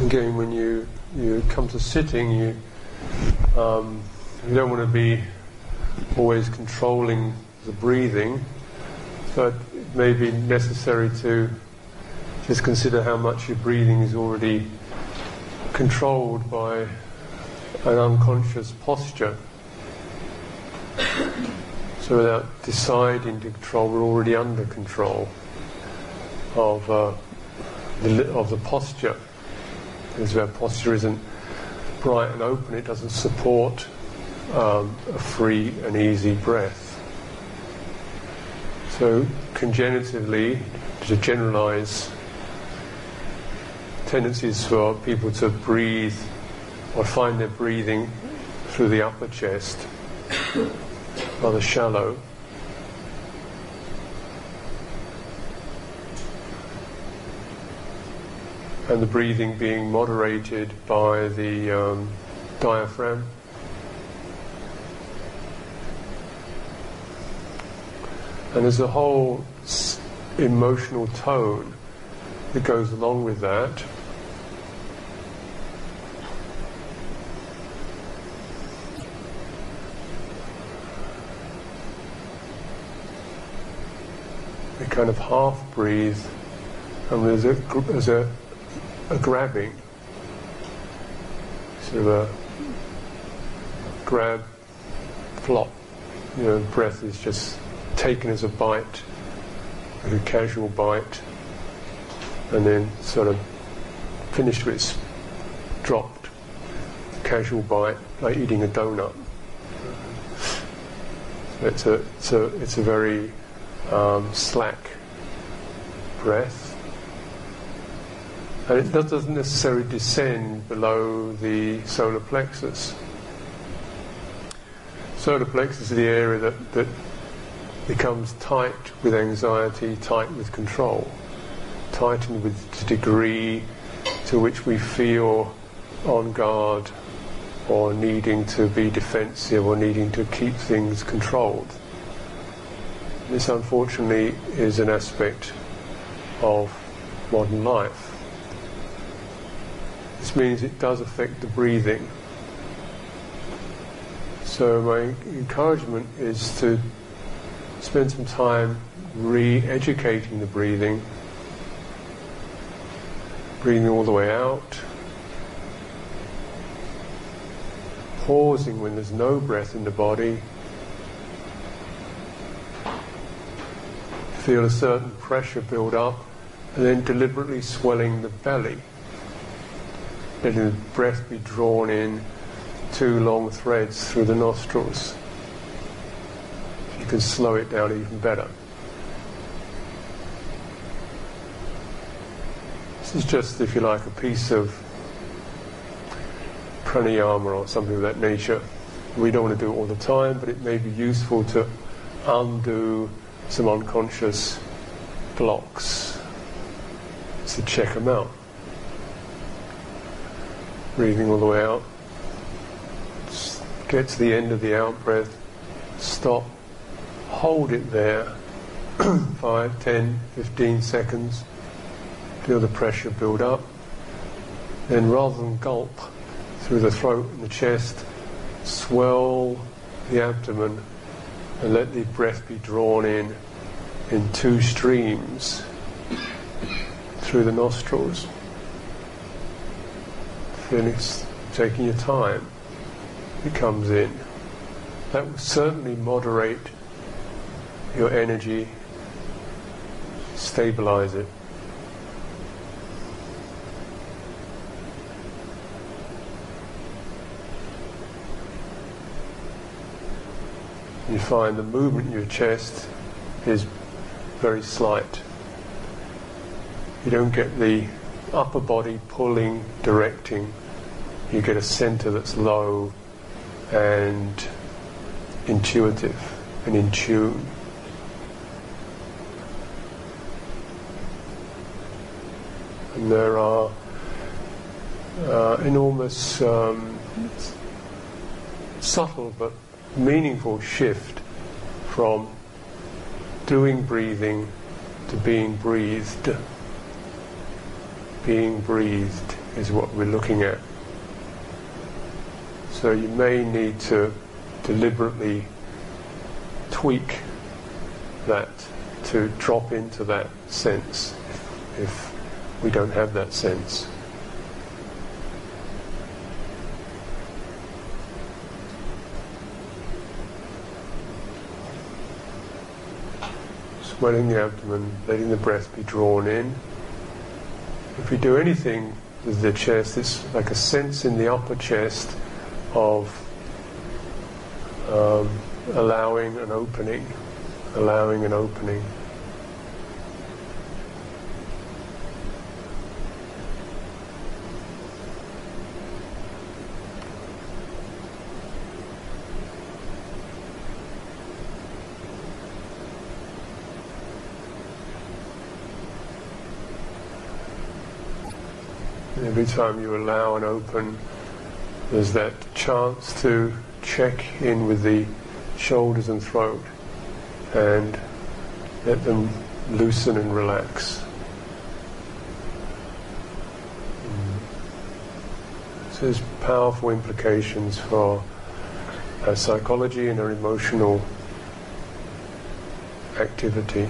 Again, when you, you come to sitting, you, um, you don't want to be always controlling the breathing, but it may be necessary to just consider how much your breathing is already controlled by an unconscious posture. So without deciding to control, we're already under control of, uh, the, of the posture. Because if our posture isn't bright and open, it doesn't support um, a free and easy breath. So, congenitively, to generalize, tendencies for people to breathe or find their breathing through the upper chest rather shallow. And the breathing being moderated by the um, diaphragm. And there's a whole emotional tone that goes along with that. We kind of half breathe, and there's a, there's a, a grabbing, sort of a grab, flop. You know, breath is just taken as a bite, like a casual bite, and then sort of finished with dropped, casual bite, like eating a donut. It's a, it's a, it's a very um, slack breath. It doesn't necessarily descend below the solar plexus. Solar plexus is the area that, that becomes tight with anxiety, tight with control, tightened with the degree to which we feel on guard or needing to be defensive or needing to keep things controlled. This unfortunately is an aspect of modern life. This means it does affect the breathing. So my encouragement is to spend some time re-educating the breathing, breathing all the way out, pausing when there's no breath in the body, feel a certain pressure build up, and then deliberately swelling the belly, the breath be drawn in two long threads through the nostrils you can slow it down even better. This is just, if you like, a piece of pranayama or something of that nature. We don't want to do it all the time, but it may be useful to undo some unconscious blocks. So check them out. Breathing all the way out. Get to the end of the out breath. Stop hold it there 5, 10, 15 seconds. Feel the pressure build up. Then rather than gulp through the throat and the chest, swell the abdomen and let the breath be drawn in in two streams through the nostrils. Finish taking your time. It comes in. That will certainly moderate your energy, stabilize it. You find the movement in your chest is very slight. You don't get the upper body pulling, directing. You get a center that's low and intuitive and in tune. And there are uh, enormous, um, subtle but meaningful shift from doing breathing to being breathed. being breathed is what we're looking at. So you may need to deliberately tweak that to drop into that sense if, we don't have that sense. Swelling the abdomen, letting the breath be drawn in. If we do anything with the chest, it's like a sense in the upper chest of um, allowing an opening, allowing an opening. Every time you allow and open, there's that chance to check in with the shoulders and throat and let them loosen and relax. So there's powerful implications for our psychology and our emotional activity.